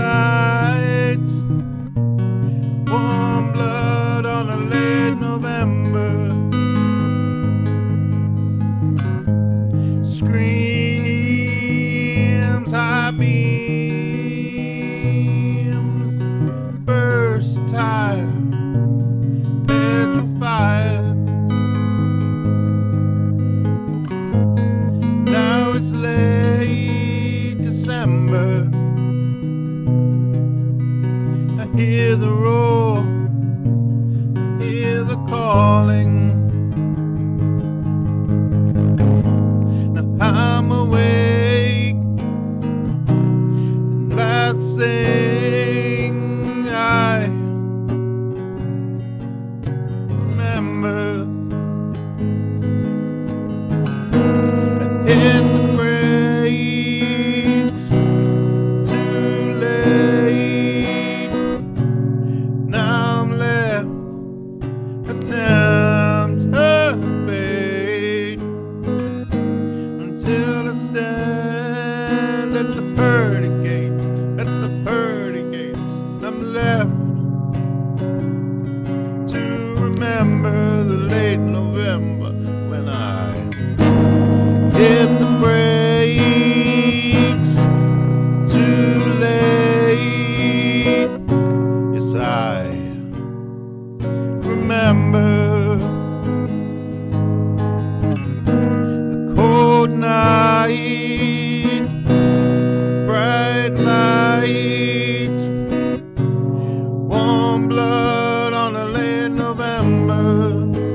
lights. Warm blood on a late November. Screams high beams. Falling. Now I'm awake, and that's saying I remember. In left to remember the late November when I did the brakes too late. Yes, I remember the cold night. color